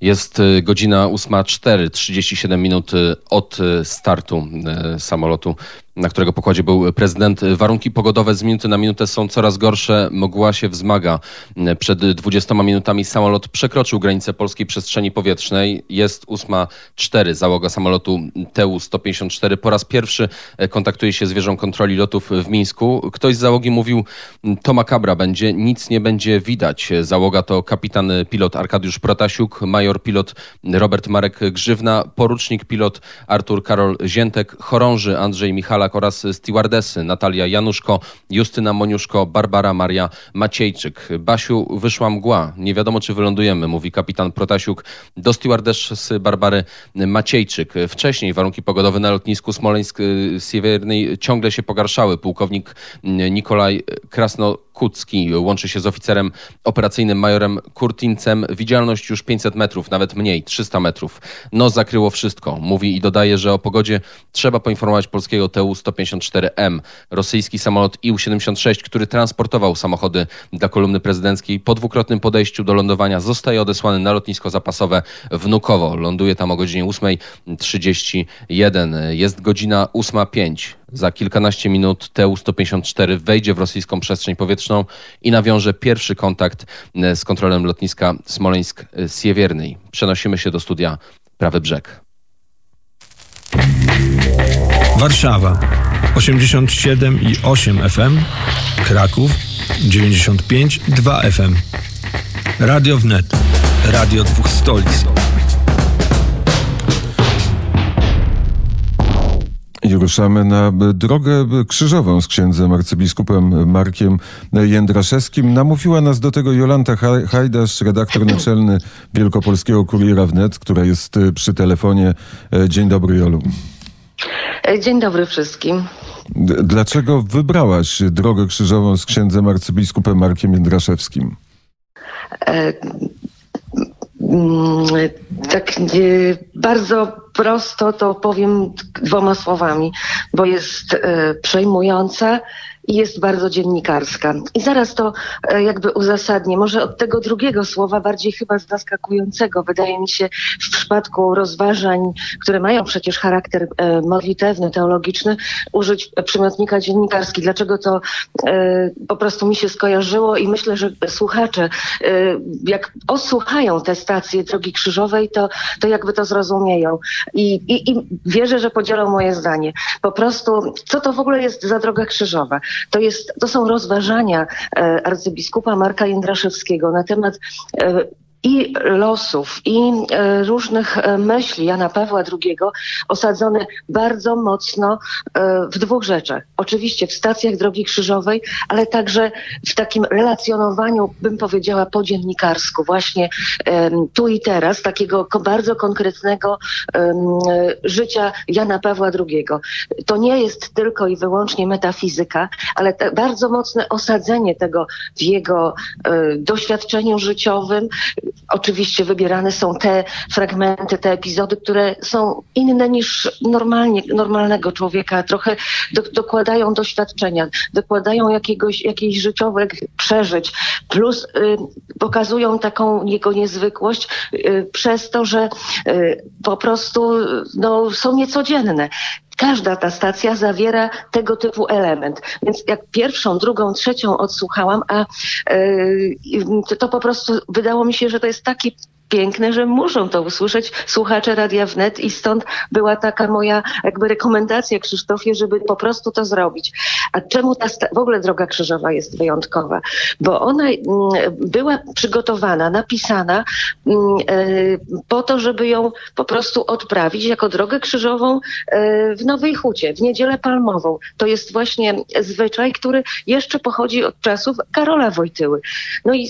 Jest y, godzina 8.04, 37 minut y, od y, startu samolotu na którego pokładzie był prezydent. Warunki pogodowe z minuty na minutę są coraz gorsze. Mgła się wzmaga. Przed 20 minutami samolot przekroczył granicę polskiej przestrzeni powietrznej. Jest 8.04. Załoga samolotu TU-154 po raz pierwszy kontaktuje się z wieżą kontroli lotów w Mińsku. Ktoś z załogi mówił, to makabra będzie, nic nie będzie widać. Załoga to kapitan pilot Arkadiusz Protasiuk, major pilot Robert Marek Grzywna, porucznik pilot Artur Karol Ziętek, chorąży Andrzej Michala oraz stewardesy Natalia Januszko, Justyna Moniuszko, Barbara Maria Maciejczyk. Basiu, wyszła mgła. Nie wiadomo, czy wylądujemy, mówi kapitan Protasiuk do stewardessy Barbary Maciejczyk. Wcześniej warunki pogodowe na lotnisku Smoleńsk-Siewiernej ciągle się pogarszały. Pułkownik Nikolaj Krasno Kucki łączy się z oficerem operacyjnym majorem Kurtincem. Widzialność już 500 metrów, nawet mniej, 300 metrów. No zakryło wszystko. Mówi i dodaje, że o pogodzie trzeba poinformować polskiego TU-154M. Rosyjski samolot IU-76, który transportował samochody dla kolumny prezydenckiej po dwukrotnym podejściu do lądowania zostaje odesłany na lotnisko zapasowe Wnukowo. Ląduje tam o godzinie 8.31. Jest godzina 8.05. Za kilkanaście minut TU-154 wejdzie w rosyjską przestrzeń powietrzną i nawiąże pierwszy kontakt e, z kontrolem lotniska Smoleńsk-Siewiernej. Przenosimy się do studia Prawy Brzeg. Warszawa 87 i 8 FM, Kraków 95 i 2 FM. Radio Wnet, radio dwóch stolic. Ruszamy na drogę krzyżową z księdzem arcybiskupem Markiem Jędraszewskim. Namówiła nas do tego Jolanta Hajdasz, redaktor naczelny Wielkopolskiego Kuriera Wnet, która jest przy telefonie. E, dzień dobry, Jolu. E, dzień dobry wszystkim. Dlaczego wybrałaś drogę krzyżową z księdzem arcybiskupem Markiem Jędraszewskim? E tak bardzo prosto to powiem dwoma słowami, bo jest e, przejmująca i jest bardzo dziennikarska. I zaraz to e, jakby uzasadnię. Może od tego drugiego słowa, bardziej chyba zaskakującego, wydaje mi się, w przypadku rozważań, które mają przecież charakter e, modlitewny, teologiczny, użyć przymiotnika dziennikarski. Dlaczego to po prostu mi się skojarzyło i myślę, że słuchacze, jak osłuchają te stacje Drogi Krzyżowej, to, to jakby to zrozumieją. I, i, I wierzę, że podzielą moje zdanie. Po prostu, co to w ogóle jest za Droga Krzyżowa? To, jest, to są rozważania e, arcybiskupa Marka Jędraszewskiego na temat e, i losów, i e, różnych e, myśli Jana Pawła II osadzone bardzo mocno e, w dwóch rzeczach. Oczywiście w stacjach Drogi Krzyżowej, ale także w takim relacjonowaniu, bym powiedziała, po dziennikarsku, właśnie tu i teraz, takiego bardzo konkretnego życia Jana Pawła II. To nie jest tylko i wyłącznie metafizyka, ale bardzo mocne osadzenie tego w jego doświadczeniu życiowym, Oczywiście wybierane są te fragmenty, te epizody, które są inne niż normalnie, normalnego człowieka, trochę do, dokładają doświadczenia, dokładają jakiegoś, jakiejś życiowych przeżyć, plus y, pokazują taką jego niezwykłość y, przez to, że y, po prostu no, są niecodzienne. Każda ta stacja zawiera tego typu element. Więc jak pierwszą, drugą, trzecią odsłuchałam, a yy, to po prostu wydało mi się, że to jest taki piękne, że muszą to usłyszeć słuchacze Radia Wnet i stąd była taka moja jakby rekomendacja Krzysztofie, żeby po prostu to zrobić. A czemu ta w ogóle Droga Krzyżowa jest wyjątkowa? Bo ona mm, była przygotowana, napisana mm, e, po to, żeby ją po prostu odprawić jako Drogę Krzyżową e, w Nowej Hucie, w Niedzielę Palmową. To jest właśnie zwyczaj, który jeszcze pochodzi od czasów Karola Wojtyły. No i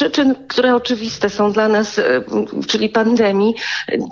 przyczyn, które oczywiste są dla nas, e, czyli pandemii,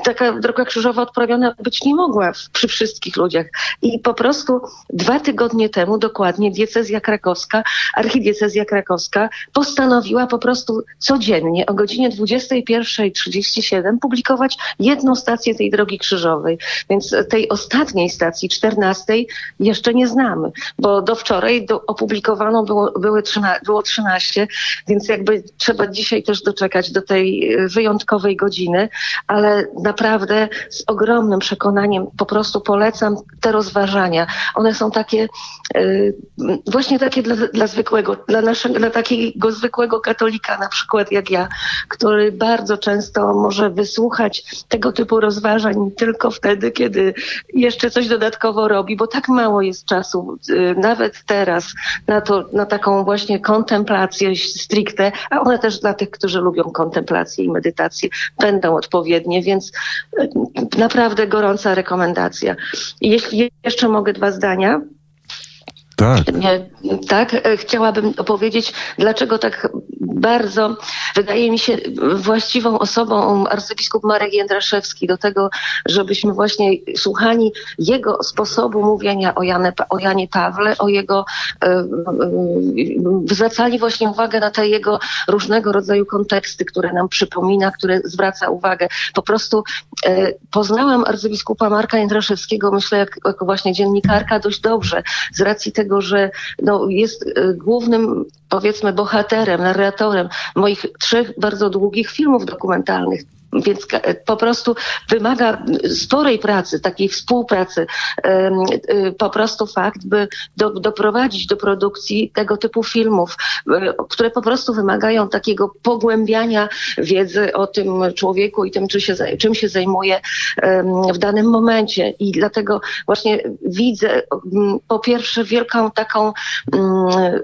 taka droga krzyżowa odprawiona być nie mogła przy wszystkich ludziach. I po prostu dwa tygodnie temu dokładnie diecezja krakowska, archidiecezja krakowska postanowiła po prostu codziennie o godzinie 21.37 publikować jedną stację tej drogi krzyżowej. Więc tej ostatniej stacji, 14, jeszcze nie znamy, bo do wczoraj do, opublikowano było, były 13, było 13, więc jakby trzeba trzeba dzisiaj też doczekać do tej e, wyjątkowej godziny, ale naprawdę z ogromnym przekonaniem po prostu polecam te rozważania. One są takie, e, właśnie takie dla, dla zwykłego, dla naszego, dla takiego zwykłego katolika na przykład jak ja, który bardzo często może wysłuchać tego typu rozważań tylko wtedy, kiedy jeszcze coś dodatkowo robi, bo tak mało jest czasu, e, nawet teraz, na to, na taką właśnie kontemplację stricte, a one też dla tych, którzy lubią kontemplację i medytację, będą odpowiednie, więc e, naprawdę gorąca rekomendacja. Jeśli jeszcze mogę dwa zdania. Tak. Tak, e, chciałabym opowiedzieć, dlaczego tak bardzo wydaje mi się właściwą osobą arcybiskup Marek Jędraszewski do tego, żebyśmy właśnie słuchali jego sposobu mówienia o, Janie, o Janie Pawle, o jego, e, e, zwracali właśnie uwagę na te jego różnego rodzaju konteksty, które nam przypomina, które zwraca uwagę. Po prostu poznałam arcybiskupa Marka Jędraszewskiego, myślę, jako właśnie dziennikarka dość dobrze, z racji tego, że no, jest e, głównym, powiedzmy, bohaterem, narratorem moich trzech bardzo długich filmów dokumentalnych. Więc po prostu wymaga sporej pracy, takiej współpracy. Y, po prostu fakt, by do, doprowadzić do produkcji tego typu filmów, y, które po prostu wymagają takiego pogłębiania wiedzy o tym człowieku i tym, czy się, czym się zajmuje w danym momencie. I dlatego właśnie widzę po pierwsze wielką taką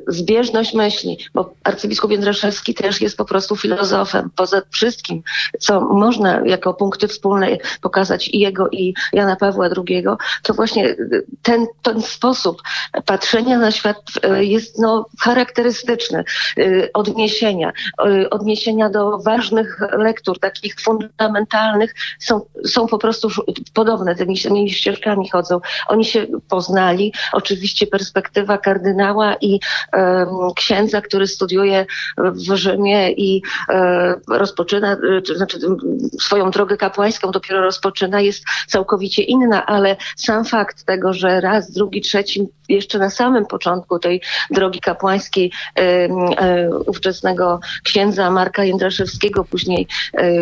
zbieżność myśli, bo arcybiskup Jędraszewski też jest po prostu filozofem. Poza wszystkim, co można jako punkty wspólne pokazać i jego, i Jana Pawła II, to właśnie ten, ten sposób patrzenia na świat e, jest no, charakterystyczny. E, odniesienia, odniesienia do ważnych lektur, takich fundamentalnych, są, są po prostu podobne, tymi samymi ścieżkami chodzą. Oni się poznali, oczywiście perspektywa kardynała i księdza, który studiuje w Rzymie i e, rozpoczyna, czy, znaczy swoją drogę kapłańską dopiero rozpoczyna, jest całkowicie inna, ale sam fakt tego, że raz, drugi, trzeci, jeszcze na samym początku tej drogi kapłańskiej e, e, ówczesnego księdza Marka Jędraszewskiego, później e,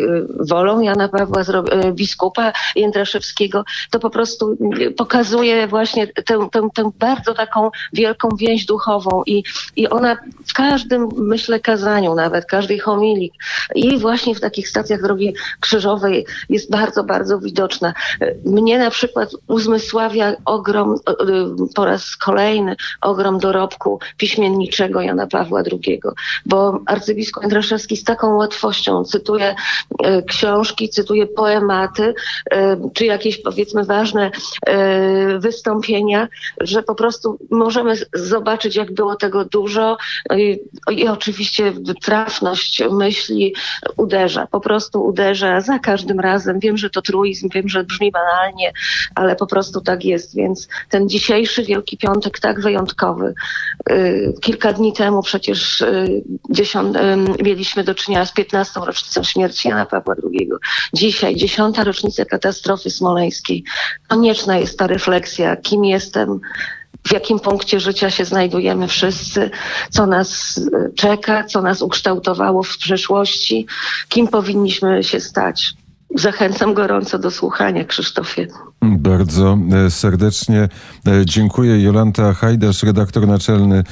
wolą Jana Pawła, e, biskupa Jędraszewskiego, to po prostu pokazuje właśnie tę, tę, tę bardzo taką wielką więź duchową i, i ona w każdym, myślę, kazaniu nawet, każdej homilii i właśnie w takich stacjach drogi krzyżowej jest bardzo, bardzo widoczna. Mnie na przykład uzmysławia ogrom, e, po raz kolejny, ogrom dorobku piśmienniczego Jana Pawła II, bo arcybiskup Jędraszewski z taką łatwością cytuje e, książki, cytuje poematy, e, czy jakieś powiedzmy ważne wystąpienia, że po prostu możemy zobaczyć, jak było tego dużo i, i oczywiście trafność myśli uderza, po prostu uderza za każdym razem. Wiem, że to truizm, wiem, że brzmi banalnie, ale po prostu tak jest. Więc ten dzisiejszy Wielki Piątek tak wyjątkowy. Y, kilka dni temu przecież y, dziesiąt, y, mieliśmy do czynienia z 15. rocznicą śmierci Jana Pawła II. Dzisiaj, dziesiąta rocznica katastrofy smoleńskiej. Konieczna jest ta refleksja, kim jestem, w jakim punkcie życia się znajdujemy wszyscy, co nas e, czeka, co nas ukształtowało w przeszłości, kim powinniśmy się stać. Zachęcam gorąco do słuchania, Krzysztofie. Bardzo e, serdecznie e, dziękuję. Jolanta Hajdasz, redaktor naczelny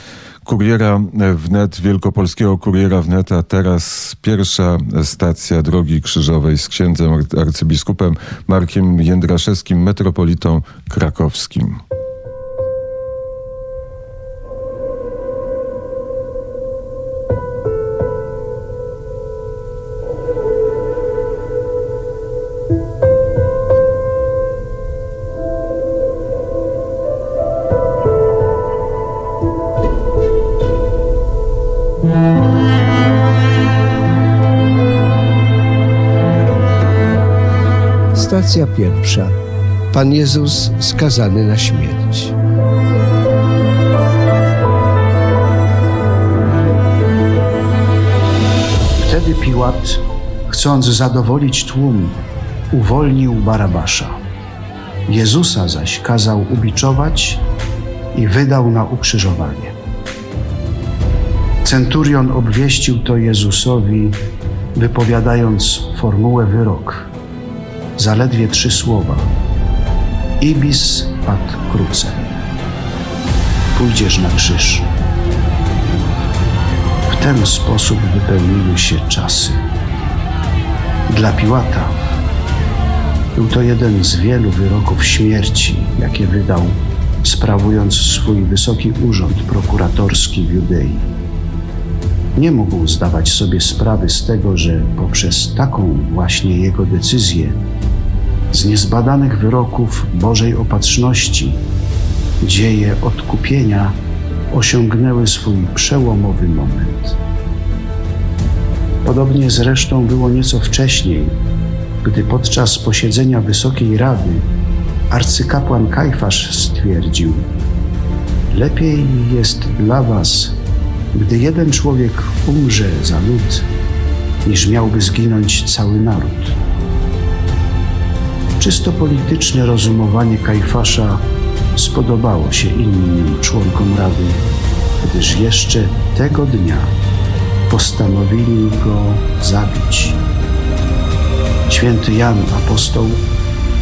Kuriera Wnet, Wielkopolskiego Kuriera Wnet, a teraz pierwsza stacja Drogi Krzyżowej z księdzem arcybiskupem Markiem Jędraszewskim, metropolitą krakowskim. Stacja pierwsza. Pan Jezus skazany na śmierć. Wtedy Piłat, chcąc zadowolić tłum, uwolnił Barabasza. Jezusa zaś kazał ubiczować i wydał na ukrzyżowanie. Centurion obwieścił to Jezusowi, wypowiadając formułę wyrok. Zaledwie trzy słowa. Ibis ad crucem. Pójdziesz na krzyż. W ten sposób wypełniły się czasy. Dla Piłata był to jeden z wielu wyroków śmierci, jakie wydał, sprawując swój wysoki urząd prokuratorski w Judei. Nie mógł zdawać sobie sprawy z tego, że poprzez taką właśnie jego decyzję z niezbadanych wyroków Bożej opatrzności dzieje odkupienia osiągnęły swój przełomowy moment. Podobnie zresztą było nieco wcześniej, gdy podczas posiedzenia Wysokiej Rady arcykapłan Kajfasz stwierdził: Lepiej jest dla Was, gdy jeden człowiek umrze za lud, niż miałby zginąć cały naród. Czysto polityczne rozumowanie Kajfasza spodobało się innym członkom Rady, gdyż jeszcze tego dnia postanowili go zabić. Święty Jan Apostoł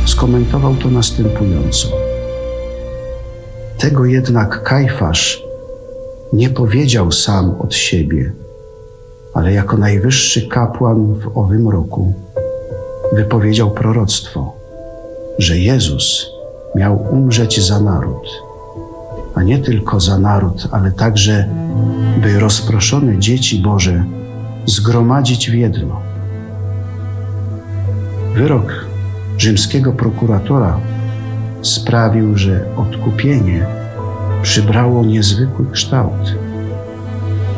skomentował to następująco. Tego jednak Kajfasz nie powiedział sam od siebie, ale jako najwyższy kapłan w owym roku wypowiedział proroctwo, że Jezus miał umrzeć za naród, a nie tylko za naród, ale także, by rozproszone dzieci Boże zgromadzić w jedno. Wyrok rzymskiego prokuratora sprawił, że odkupienie przybrało niezwykły kształt.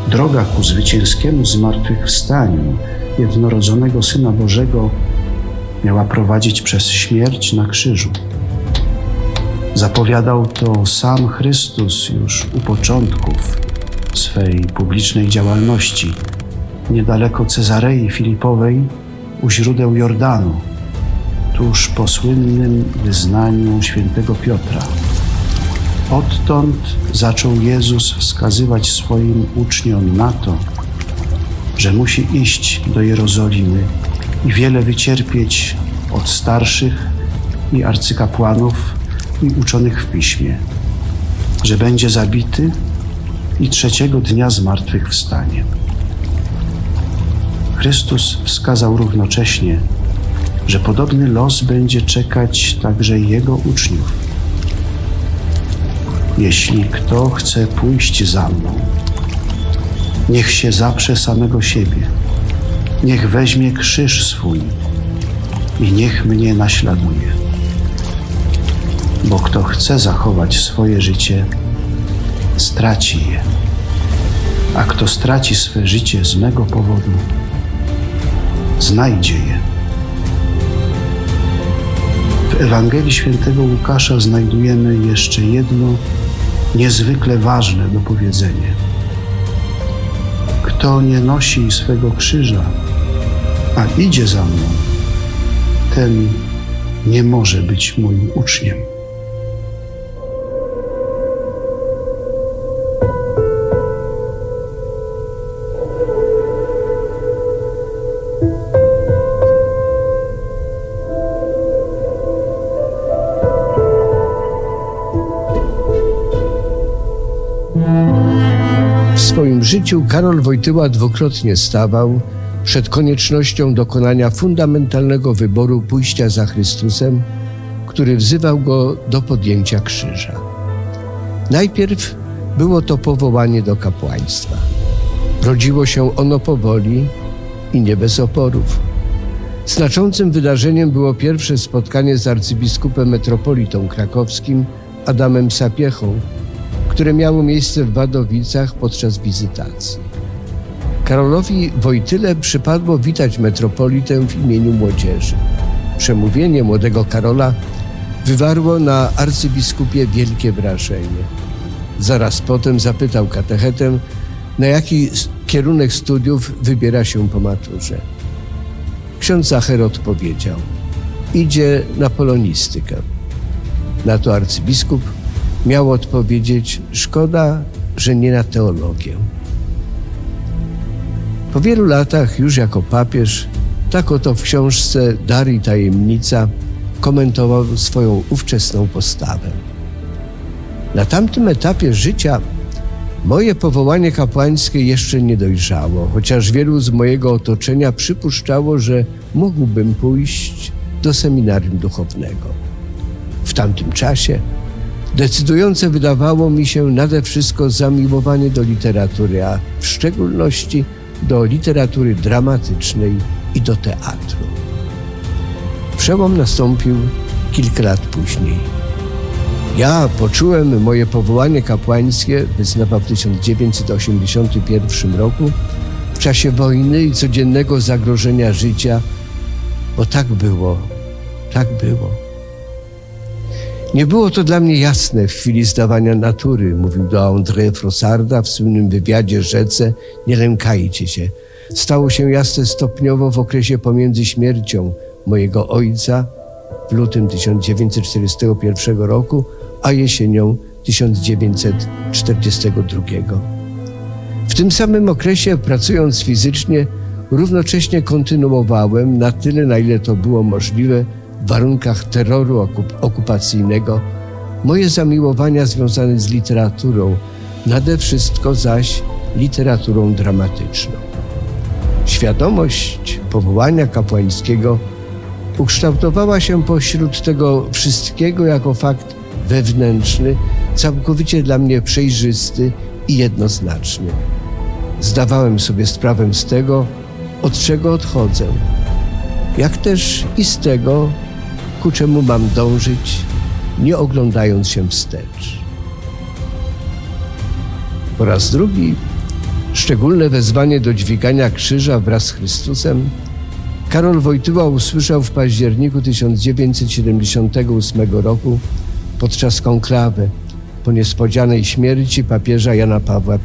Droga ku zwycięskiemu zmartwychwstaniu jednorodzonego Syna Bożego miała prowadzić przez śmierć na krzyżu. Zapowiadał to sam Chrystus już u początków swej publicznej działalności, niedaleko Cezarei Filipowej, u źródeł Jordanu, tuż po słynnym wyznaniu świętego Piotra. Odtąd zaczął Jezus wskazywać swoim uczniom na to, że musi iść do Jerozolimy i wiele wycierpieć od starszych i arcykapłanów i uczonych w piśmie, że będzie zabity i trzeciego dnia zmartwychwstanie. Chrystus wskazał równocześnie, że podobny los będzie czekać także Jego uczniów. Jeśli kto chce pójść za mną, niech się zaprze samego siebie, niech weźmie krzyż swój i niech mnie naśladuje. Bo kto chce zachować swoje życie, straci je. A kto straci swe życie z mego powodu, znajdzie je. W Ewangelii Świętego Łukasza znajdujemy jeszcze jedno niezwykle ważne do powiedzenia. Kto nie nosi swego krzyża, a idzie za mną, ten nie może być moim uczniem. W swoim życiu Karol Wojtyła dwukrotnie stawał przed koniecznością dokonania fundamentalnego wyboru pójścia za Chrystusem, który wzywał go do podjęcia krzyża. Najpierw było to powołanie do kapłaństwa. Rodziło się ono powoli i nie bez oporów. Znaczącym wydarzeniem było pierwsze spotkanie z arcybiskupem metropolitą krakowskim Adamem Sapiechą, które miało miejsce w Wadowicach podczas wizytacji. Karolowi Wojtyle przypadło witać metropolitę w imieniu młodzieży. Przemówienie młodego Karola wywarło na arcybiskupie wielkie wrażenie. Zaraz potem zapytał katechetę, na jaki kierunek studiów wybiera się po maturze. Ksiądz Zacher odpowiedział: Idzie na polonistykę. Na to arcybiskup miał odpowiedzieć: Szkoda, że nie na teologię. Po wielu latach, już jako papież, tak oto w książce Dar Tajemnica komentował swoją ówczesną postawę. Na tamtym etapie życia moje powołanie kapłańskie jeszcze nie dojrzało, chociaż wielu z mojego otoczenia przypuszczało, że mógłbym pójść do seminarium duchownego. W tamtym czasie decydujące wydawało mi się nade wszystko zamiłowanie do literatury, a w szczególności do literatury dramatycznej i do teatru. Przełom nastąpił kilka lat później. Ja poczułem moje powołanie kapłańskie, wyznawał w 1981 roku, w czasie wojny i codziennego zagrożenia życia, bo tak było, tak było. Nie było to dla mnie jasne w chwili zdawania natury, mówił do André Frossarda w słynnym wywiadzie rzece Nie lękajcie się. Stało się jasne stopniowo w okresie pomiędzy śmiercią mojego ojca w lutym 1941 roku, a jesienią 1942. W tym samym okresie, pracując fizycznie, równocześnie kontynuowałem na tyle, na ile to było możliwe, w warunkach terroru okupacyjnego, moje zamiłowania związane z literaturą, nade wszystko zaś literaturą dramatyczną. Świadomość powołania kapłańskiego ukształtowała się pośród tego wszystkiego jako fakt wewnętrzny, całkowicie dla mnie przejrzysty i jednoznaczny. Zdawałem sobie sprawę z tego, od czego odchodzę, jak też i z tego, ku czemu mam dążyć, nie oglądając się wstecz. Po raz drugi szczególne wezwanie do dźwigania krzyża wraz z Chrystusem Karol Wojtyła usłyszał w październiku 1978 roku podczas konklawy po niespodzianej śmierci papieża Jana Pawła I.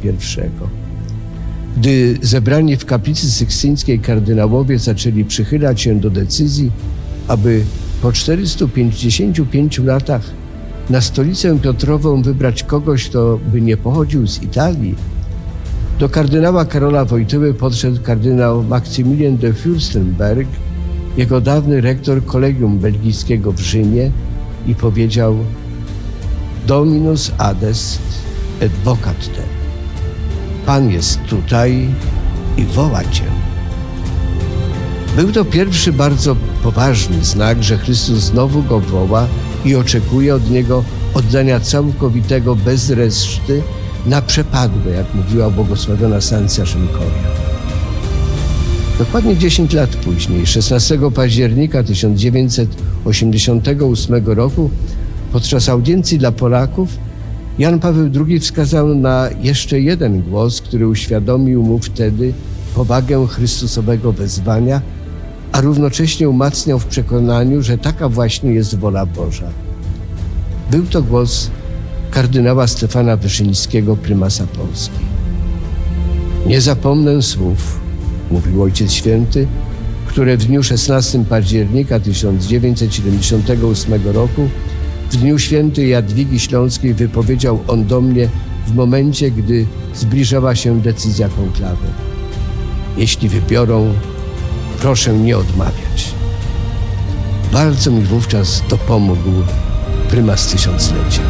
Gdy zebrani w kaplicy sykstyńskiej kardynałowie zaczęli przychylać się do decyzji, aby po 455 latach na stolicę Piotrową wybrać kogoś, kto by nie pochodził z Italii, do kardynała Karola Wojtyły podszedł kardynał Maksymilian de Fürstenberg, jego dawny rektor kolegium belgijskiego w Rzymie i powiedział Dominus adest et vocat te. Pan jest tutaj i woła Cię. Był to pierwszy bardzo poważny znak, że Chrystus znowu go woła i oczekuje od niego oddania całkowitego bez reszty na przepadłe, jak mówiła błogosławiona Sancja Szymkoria. Dokładnie 10 lat później, 16 października 1988 roku, podczas audiencji dla Polaków, Jan Paweł II wskazał na jeszcze jeden głos, który uświadomił mu wtedy powagę Chrystusowego wezwania, a równocześnie umacniał w przekonaniu, że taka właśnie jest wola Boża. Był to głos kardynała Stefana Wyszyńskiego, prymasa Polski. Nie zapomnę słów, mówił Ojciec Święty, które w dniu 16 października 1978 roku, w dniu świętej Jadwigi Śląskiej wypowiedział on do mnie w momencie, gdy zbliżała się decyzja konklawy. Jeśli wybiorą, proszę nie odmawiać. Bardzo mi wówczas dopomógł prymas tysiąclecia.